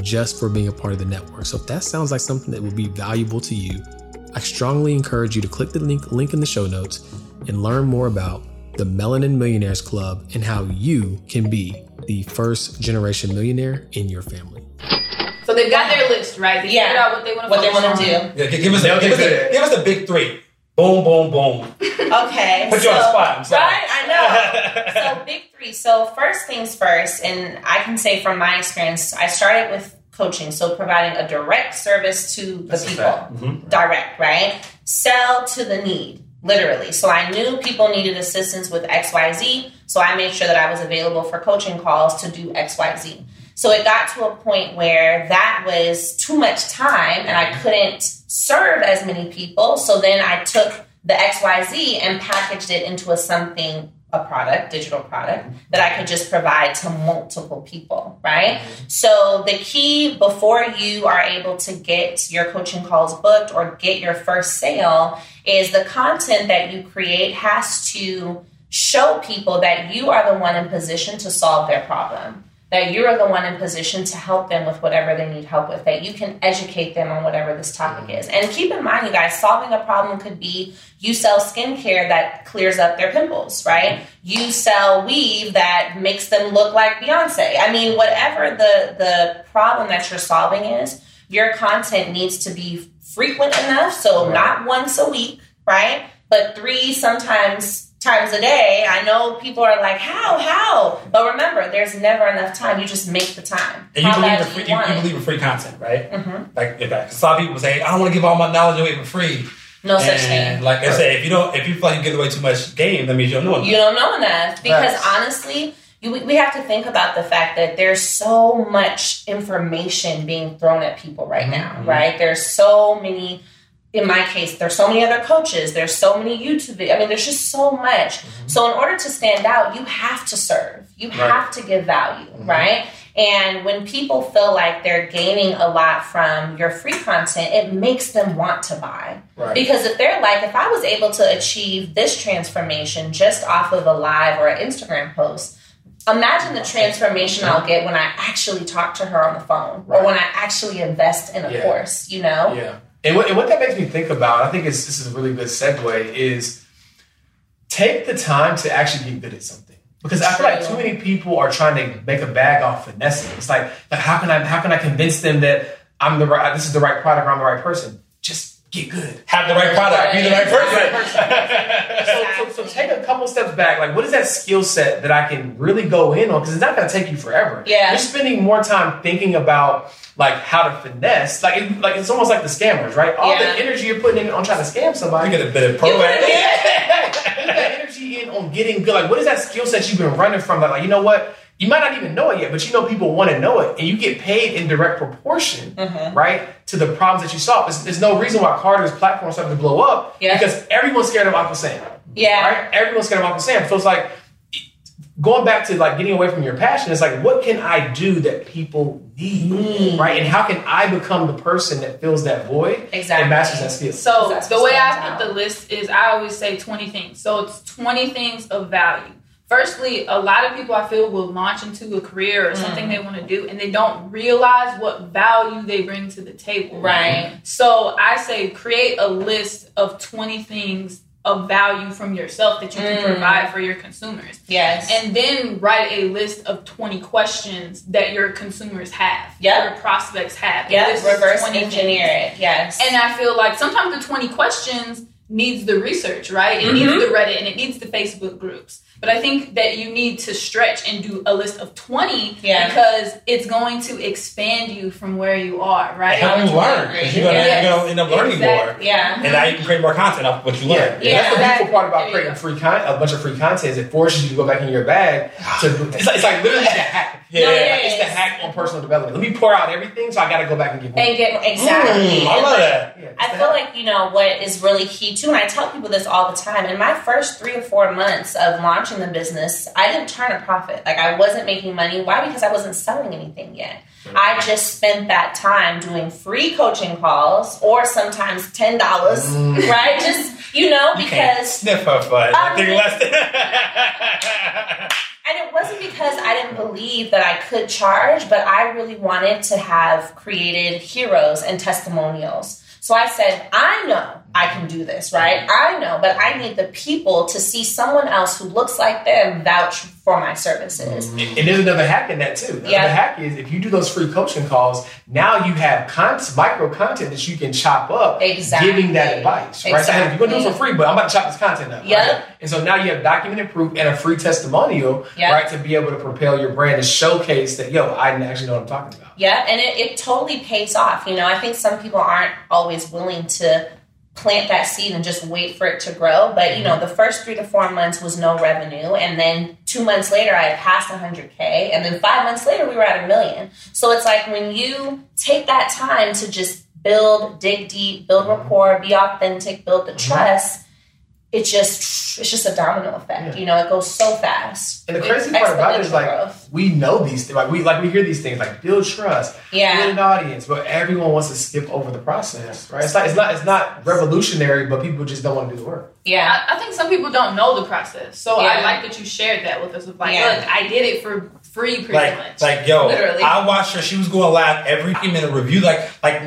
just for being a part of the network. So if that sounds like something that would be valuable to you, I strongly encourage you to click the link, link in the show notes and learn more about the Melanin Millionaires Club and how you can be the first generation millionaire in your family. So they've got their list, right? They Yeah. figured out what they want to What they want to do. Yeah, give us, They'll give, us good the, at it. give us the big three. Boom, boom, boom. Okay. Put you on the spot. I'm sorry. Right? I know. so big three. So first things first, and I can say from my experience, I started with coaching, so providing a direct service to the That's people. fact. Mhm. Direct, right? Sell to the need, literally. So I knew people needed assistance with XYZ, so I made sure that I was available for coaching calls to do XYZ. So it got to a point where that was too much time and I couldn't serve as many people. So then I took the XYZ and packaged it into a something, a product, digital product that I could just provide to multiple people, right? Mm-hmm. So the key before you are able to get your coaching calls booked or get your first sale is the content that you create has to show people that you are the one in position to solve their problem. That you're the one in position to help them with whatever they need help with, that you can educate them on whatever this topic is. And keep in mind, you guys, solving a problem could be you sell skincare that clears up their pimples, right? You sell weave that makes them look like Beyonce. I mean, whatever the, the problem that you're solving is, your content needs to be frequent enough. So Right. not once a week, right? But three, sometimes times a day. I know people are like, how, how? But remember, there's never enough time. You just make the time. And you believe in free, you you, believe in free content, right? Mhm. Like, if that, 'cause a lot of people say, I don't want to give all my knowledge away for free. No such and thing. like I said, if you don't, if you feel like you give away too much game, that means you don't know enough. You don't know enough because Facts. honestly, you, we have to think about the fact that there's so much information being thrown at people right now, Mhm. right? There's so many. In my case, there's so many other coaches. There's so many YouTube. I mean, there's just so much. Mm-hmm. So in order to stand out, you have to serve. You Right. have to give value, mm-hmm. right? And when people feel like they're gaining a lot from your free content, it makes them want to buy. Right. Because if they're like, if I was able to achieve this transformation just off of a live or an Instagram post, imagine the transformation I'll get when I actually talk to her on the phone or when I actually invest in a Yeah. course, you know? Yeah. And what, and what that makes me think about, I think this is a really good segue, is take the time to actually get good at something. Because I feel like too many people are trying to make a bag off finessing. It's like, like how can I how can I convince them that I'm the right this is the right product or I'm the right person? Just get good. Have the right product, be the right Right. person. so, so, so take a couple steps back. Like, what is that skill set that I can really go in on? Because it's not going to take you forever. Yeah. You're spending more time thinking about like how to finesse. Like, it, like it's almost like the scammers, right? All Yeah. the energy you're putting in on trying to scam somebody. I get a bit of You program. would've been- Put that energy in on getting good. Like, what is that skill set you've been running from? Like, like, you know what? You might not even know it yet, but you know people want to know it, and you get paid in direct proportion, Mhm. right, to the problems that you solve. There's, there's no reason why Carter's platform is starting to blow up Yeah. because everyone's scared of Uncle Sam, Yeah. right? Everyone's scared of Uncle Sam. So it's like going back to like getting away from your passion. It's like, what can I do that people need, Need. right? And how can I become the person that fills that void Exactly. and masters that skill? So the way I put the list is I always say 20 things. So it's 20 things of value. Firstly, a lot of people I feel will launch into a career or something Mm. they want to do and they don't realize what value they bring to the table. Right. So I say create a list of 20 things of value from yourself that you can Mm. provide for your consumers. Yes. And then write a list of 20 questions that your consumers have, Yep. your prospects have. Yeah. Reverse engineer things. it. Yes. And I feel like sometimes the 20 questions needs the research, right? It Mhm. needs the Reddit and it needs the Facebook groups. But I think that you need to stretch and do a list of 20 Yeah. because it's going to expand you from where you are, right? Help you learn. 'cause You're gonna, Yes. gonna end up learning more. Yeah. And now you can create more content off what you Yeah, learn. yeah. That's the beautiful part about creating go. free content, a bunch of free content is it forces you to go back in your bag to. It's like, it's like literally the hack. Yeah. No, Like, it's the hack on personal development. Let me pour out everything, so I got to go back and get more. And get exactly. Mm, I love like, that. Yeah, I feel hack. like you know what is really key too, and I tell people this all the time. In my first three or four months of launching the business, I didn't turn a profit. Like I wasn't making money. Why? Because I wasn't selling anything yet. I just spent that time doing free coaching calls, or sometimes ten dollars, Mm. right? Just you know, You because sniff her butt. I Think less than. And it wasn't because I didn't believe that I could charge, but I really wanted to have created heroes and testimonials. So I said, I know I can do this, right? I know, but I need the people to see someone else who looks like them vouch for my services. Mm-hmm. And and there's another hack in that too. The Yeah. hack is if you do those free coaching calls, now you have con- micro content that you can chop up, Exactly. giving that advice. Right? So, you're gonna do it for free, but I'm about to chop this content up. Yep. right? And so now you have documented proof and a free testimonial, Yep. right, to be able to propel your brand and showcase that yo, I actually know what I'm talking about. Yeah, and it, it totally pays off. You know, I think some people aren't always willing to plant that seed and just wait for it to grow. But you know, mm-hmm. the first three to four months was no revenue, and then two months later, I had passed 100k, and then five months later, we were at a million. So it's like when you take that time to just build, dig deep, build mm-hmm. rapport, be authentic, build the mm-hmm. trust. It just it's just a domino effect. Yeah. You know, it goes so fast. And the It's crazy part about it is like growth. we know these things. Like we like we hear these things like build trust, build yeah, an audience, but everyone wants to skip over the process, right? It's not it's not it's not revolutionary, but people just don't want to do the work. yeah, I, I think some people don't know the process, so I like that you shared that with us. Of like, Yeah. look, I did it for free, pretty like, much. like, yo, Literally. I watched her. She was going live every minute review. Like, like,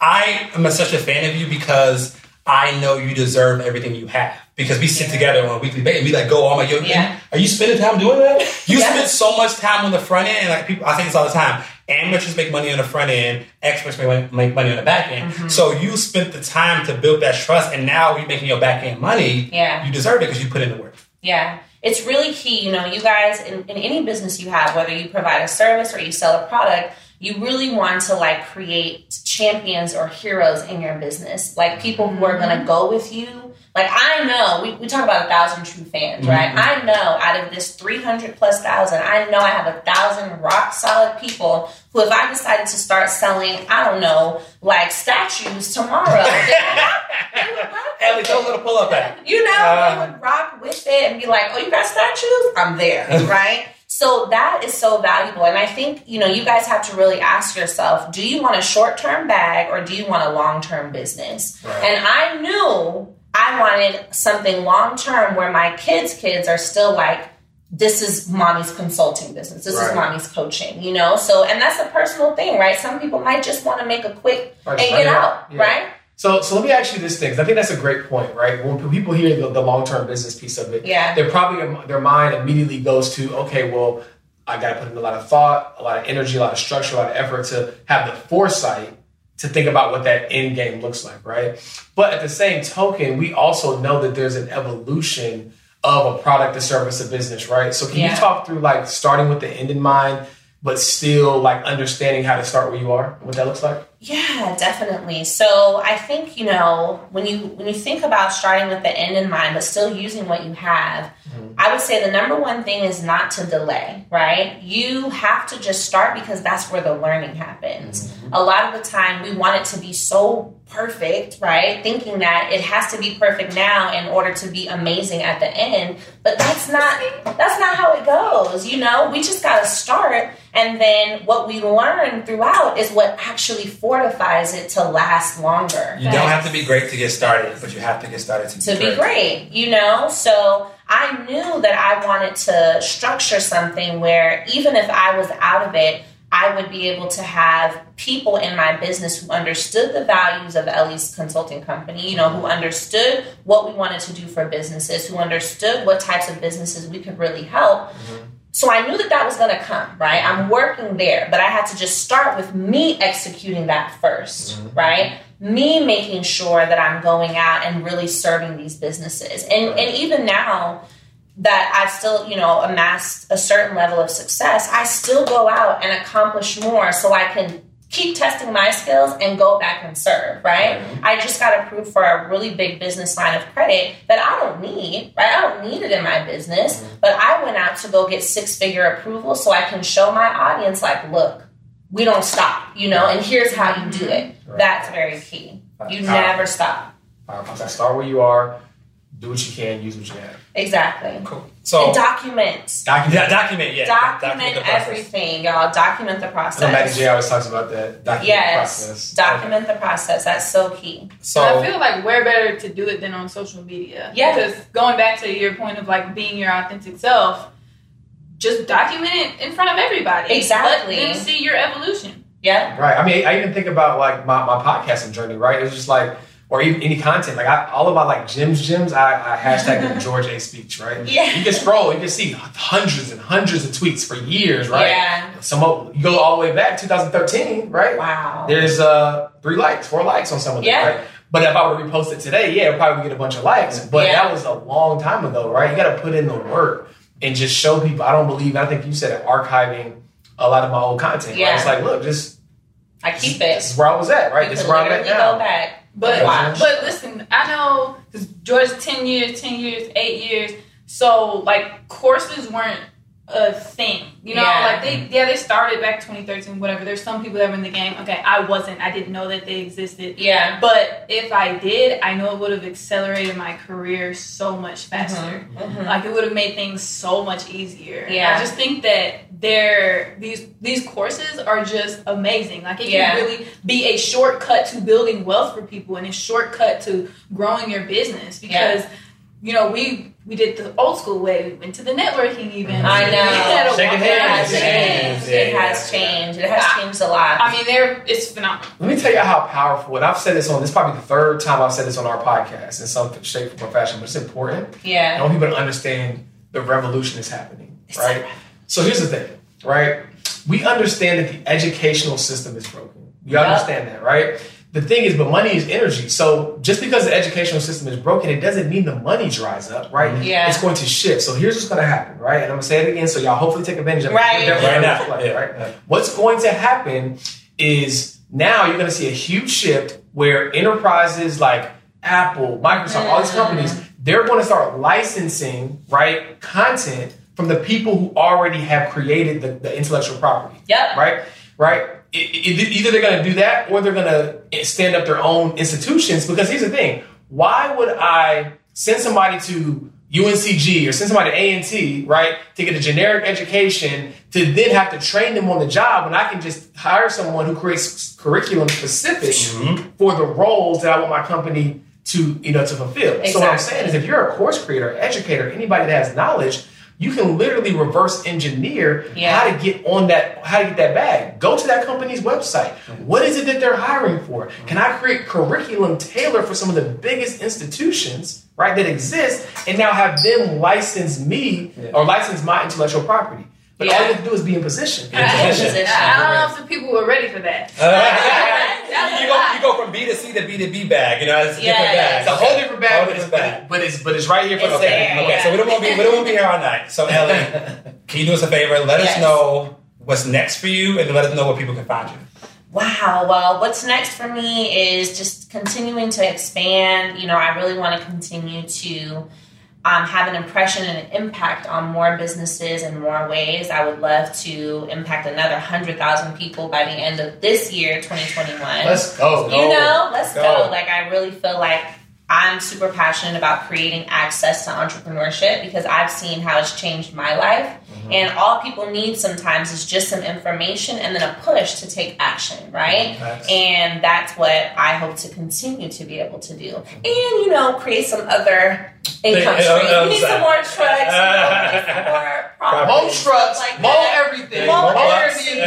I am such a fan of you because I know you deserve everything you have. Because we sit Yeah. together on a weekly basis. We like go, oh my, yo, Yeah. are you spending time doing that? You Yeah. spend so much time on the front end, and like people, I say this all the time. Amateurs make money on the front end. Experts make, make money on the back end. Mm-hmm. So you spent the time to build that trust, and now you're making your back end money. Yeah. You deserve it because you put in the work. yeah. It's really key. You know, you guys in, in any business you have, whether you provide a service or you sell a product, you really want to like create champions or heroes in your business, like people who are going to go with you. Like I know we, we talk about a thousand true fans, right? I know out of this 300 plus thousand, I know I have a thousand rock solid people who, if I decided to start selling, I don't know, like statues tomorrow, they would rock- they would rock Ellie, with throw a it. little pull up at it. You know, Uh, they would rock with it and be like, "Oh, you got statues? I'm there." right? So that is so valuable, and I think you know you guys have to really ask yourself: Do you want a short-term bag or do you want a long-term business? Right. And I knew I wanted something long-term where my kids' kids are still like. This is mommy's consulting business. This Right. is mommy's coaching, you know? So, and that's a personal thing, right? Some people might just want to make a quick and get out, yeah. right? So, so let me ask you this thing. I think that's a great point, right? When people hear the, the long term business piece of it, Yeah. they're probably um, their mind immediately goes to, okay, well, I got to put in a lot of thought, a lot of energy, a lot of structure, a lot of effort to have the foresight to think about what that end game looks like, right? But at the same token, we also know that there's an evolution of a product, a service, a business, right? So, can Yeah. you talk through like starting with the end in mind, but still like understanding how to start where you are, what that looks like? Yeah, definitely. So I think you know when you when you think about starting with the end in mind, but still using what you have, mm-hmm. I would say the number one thing is not to delay. Right? You have to just start because that's where the learning happens. Mm-hmm. A lot of the time, we want it to be so perfect, right? Thinking that it has to be perfect now in order to be amazing at the end, but that's not that's not how it goes. You know, we just got to start, and then what we learn throughout is what actually fortifies it to last longer. You don't have to be great to get started, but you have to get started to, to be great, you know? So I knew that I wanted to structure something where even if I was out of it, I would be able to have people in my business who understood the values of Ellie's consulting company, you know, who understood what we wanted to do for businesses, who understood what types of businesses we could really help. Mm-hmm. So I knew that that was going to come, right? I'm working there, but I had to just start with me executing that 1st mm-hmm. right? Me making sure that I'm going out and really serving these businesses. And Right. and even now that I've still, you know, amassed a certain level of success, I still go out and accomplish more so I can keep testing my skills and go back and serve, right? Mm-hmm. I just got approved for a really big business line of credit that I don't need, right? I don't need it in my business, mm-hmm. but I went out to go get six figure approval so I can show my audience, like, look, we don't stop, you know, and here's how you do it. Right. That's very key. You Powerful. never stop. Powerful. Start where you are, do what you can, use what you have. Exactly. Cool. So And document. document, yeah, document, yeah, Document the everything, y'all. Document the I know Matty process. J always talks about that. Document the Yes. process. Document the process. That's so key. So And I feel like we're better to do it than on social media. Yeah. Because going back to your point of like being your authentic self, just document it in front of everybody. Exactly. Let them see your evolution. Yeah. Right. I mean, I even think about like my, my podcasting journey, right? It's just like, or even any content. Like I, all of my like gyms, gyms, I, I hashtag George A speech, right? Yeah. You can scroll, you can see hundreds and hundreds of tweets for years, right? Yeah. Some of, you go all the way back 2013, right? Wow. There's uh three likes, four likes on some of them, Yeah. right? But if I were to repost it today, yeah, it'd probably get a bunch of likes. But Yeah. that was a long time ago, right? You got to put in the work and just show people. I don't believe. I think you said it, archiving a lot of my old content. Right? Yeah. It's like, look, just I keep This it. is where I was at, right? You This is where I'm at now. go back. But Wow. but listen, I know because George ten years, ten years, eight years. So like courses weren't a thing. You know, Yeah. like they yeah they started back 2013, whatever. There's some people that were in the game. Okay, I wasn't. I didn't know that they existed. Yeah. But if I did, I know it would have accelerated my career so much faster. Mhm. Like it would have made things so much easier. Yeah. I just think that they're these these courses are just amazing. Like it Yeah. can really be a shortcut to building wealth for people and a shortcut to growing your business because you know we we did the old school way. We went to the networking events. I know. had a Shaking It has changed. It has changed. It has changed a lot. I mean, they're it's phenomenal. Let me tell you how powerful, and I've said this on this is probably the third time I've said this on our podcast in some shape or fashion, but it's important. Yeah. I want people to understand the revolution is happening, right? So here's the thing, right? We understand that the educational system is broken. You Yep. understand that, right? The thing is, but money is energy. So just because the educational system is broken, it doesn't mean the money dries up, right? Mm-hmm. Yeah. It's going to shift. So here's what's going to happen, right? And I'm going to say it again, so y'all hopefully take advantage of it. Right. We're Right now. this play, Yeah. right? Yeah. What's going to happen is now you're going to see a huge shift where enterprises like Apple, Microsoft, all these mm-hmm. companies, they're going to start licensing, right, content from the people who already have created the, the intellectual property. Yep. Right? Right? Either they're going to do that or they're going to stand up their own institutions. Because here's the thing why would I send somebody to UNCG or send somebody to A&T, right, to get a generic education to then have to train them on the job when I can just hire someone who creates curriculum specific mm-hmm. for the roles that I want my company to, you know, to fulfill. So what I'm saying is if you're a course creator, educator, anybody that has knowledge, you can literally reverse engineer Yeah. how to get on that, how to get that bag. Go to that company's website. What is it that they're hiring for? Can I create curriculum tailored for some of the biggest institutions, right, that exist, and now have them license me or license my intellectual property? But all you have to do is be in position. In position. I, I don't know if the people were ready for that. you, go, you go from B to C to B to B bag. You know, it's a Yeah, different bag. It's a whole different bag, Whole but it's, different bag. but it's but it's right here for the okay. there, Okay, yeah. so we don't want to be we don't want to be here all night. So Ellie, can you do us a favor? Let Yes. us know what's next for you, and let us know where people can find you. Wow. Well, what's next for me is just continuing to expand. You know, I really want to continue to um, have an impression and an impact on more businesses in more ways. I would love to impact another 100,000 people by the end of this year, 2021. Let's go. you know, let's Go. go. Like, I really feel like I'm super passionate about creating access to entrepreneurship because I've seen how it's changed my life. And all people need sometimes is just some information and then a push to take action, right? Nice. And that's what I hope to continue to be able to do. And, you know, create some other income streams. uh, We need uh, some more trucks, you know, we need more property, Mow trucks, stuff like mow that. everything, Mow mow everything,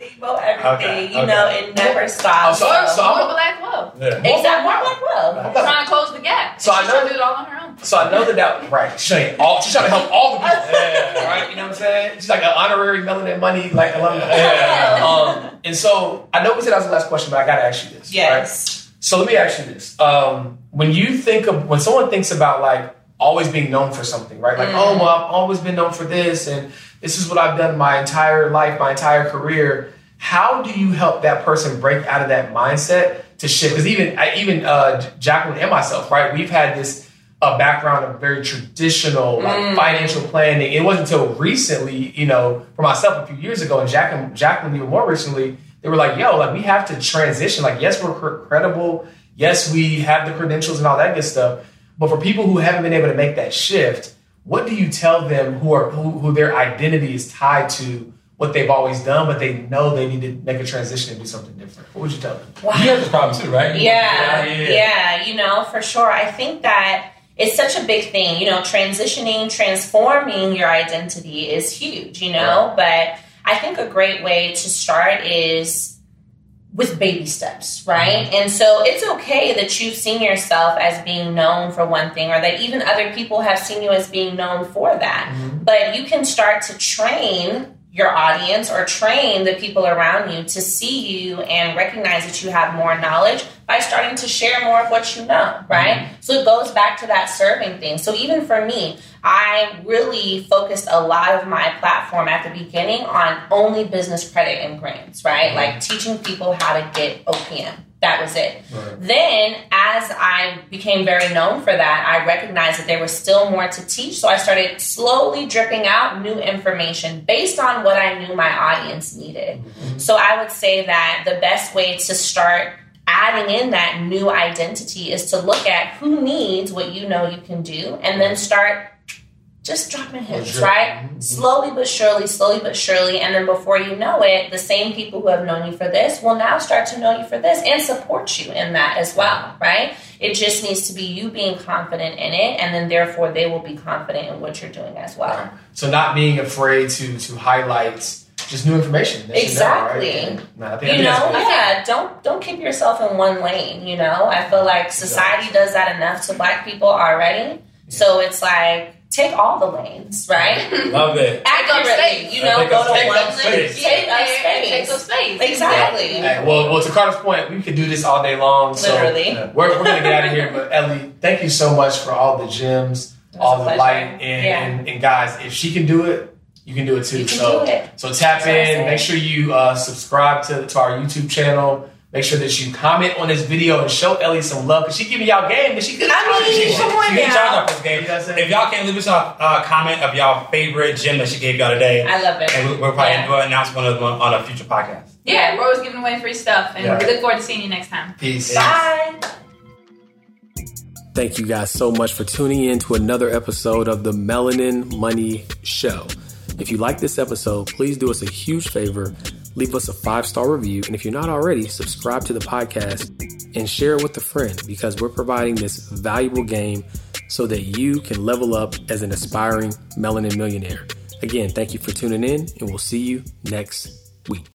everything. mow Uh, everything, mow everything. okay, You know, it never stops. So- so I'm- More black love. Yeah. Exactly. More like well. Trying to close the gap. So I She's know- trying to do it all on her own. So I know that that right. She ain't all. She's trying to help all the people. Yeah. Right. You know what I'm saying? She's like an honorary melanin money like alumni. Yeah. Um, and so I know we said that was the last question, but I gotta ask you this. right? Yes. So let me ask you this: um, When you think of when someone thinks about like always being known for something, right? Like, Mm. oh well, I've always been known for this, and this is what I've done my entire life, my entire career. How do you help that person break out of that mindset to shift? Because even even uh, Jacqueline and myself, right? We've had this a background of very traditional like Mm. financial planning. It wasn't until recently, you know, for myself a few years ago, and Jacqueline, Jacqueline even more recently, they were like, "Yo, like we have to transition. Like, yes, we're cr- credible. Yes, we have the credentials and all that good stuff. But for people who haven't been able to make that shift, what do you tell them who are who, who their identity is tied to what they've always done, but they know they need to make a transition and do something different? What would you tell them? Wow. You have this problem too, right? Yeah, yeah, you know, for sure. I think that it's such a big thing, you know, transitioning, transforming your identity is huge, you know, but I think a great way to start is with baby steps, right? And so it's okay that you've seen yourself as being known for one thing or that even other people have seen you as being known for that. Mm-hmm. But you can start to train your audience or train the people around you to see you and recognize that you have more knowledge by starting to share more of what you know, right? Mm-hmm. So it goes back to that serving thing. So even for me, I really focused a lot of my platform at the beginning on only business credit and grants, right? Mm-hmm. Like teaching people how to get OPM. That was it. Then, as I became very known for that, I recognized that there was still more to teach. So I started slowly dripping out new information based on what I knew my audience needed. Mm-hmm. So I would say that the best way to start adding in that new identity is to look at who needs what you know you can do and then start just dropping hints, sure. right? Mm-hmm. Slowly but surely, slowly but surely. And then before you know it, the same people who have known you for this will now start to know you for this and support you in that as well, right? It just needs to be you being confident in it, and then therefore they will be confident in what you're doing as well. Right. So not being afraid to to highlight just new information. you know, Exactly. right? No, I think, I you know, yeah, don't don't keep yourself in one lane. You know, I feel like society does that enough to black people already. So it's like take all the lanes, right? Love it. Accurately, space. you know, Take go up- to take one lane, space. take up and take space. up space. Exactly. Hey, well, well, to Carter's point, we could do this all day long. So Literally. uh, we're, we're gonna get out of here. But Ellie, thank you so much for all the gems, all the pleasure. light, and, Yeah. and and guys, if she can do it, you can do it too. You can so do it. so tap That's in. Make sure you uh, subscribe to to our YouTube channel. Make sure that you comment on this video and show Ellie some love because she giving y'all game and she could. I mean, She, she, come on she can now. charge off this game. You know what I'm saying? If y'all can't leave us a uh, comment of y'all favorite gym that she gave y'all today, I love it. and we- we're probably Yeah. going to announce one of them on a future podcast. Yeah, we're always giving away free stuff, and Yeah. we look forward to seeing you next time. Peace. Bye. Thank you guys so much for tuning in to another episode of the Melanin Money Show. If you like this episode, please do us a huge favor. Leave us a five star review. And if you're not already, subscribe to the podcast and share it with a friend because we're providing this valuable game so that you can level up as an aspiring melanin millionaire. Again, thank you for tuning in, and we'll see you next week.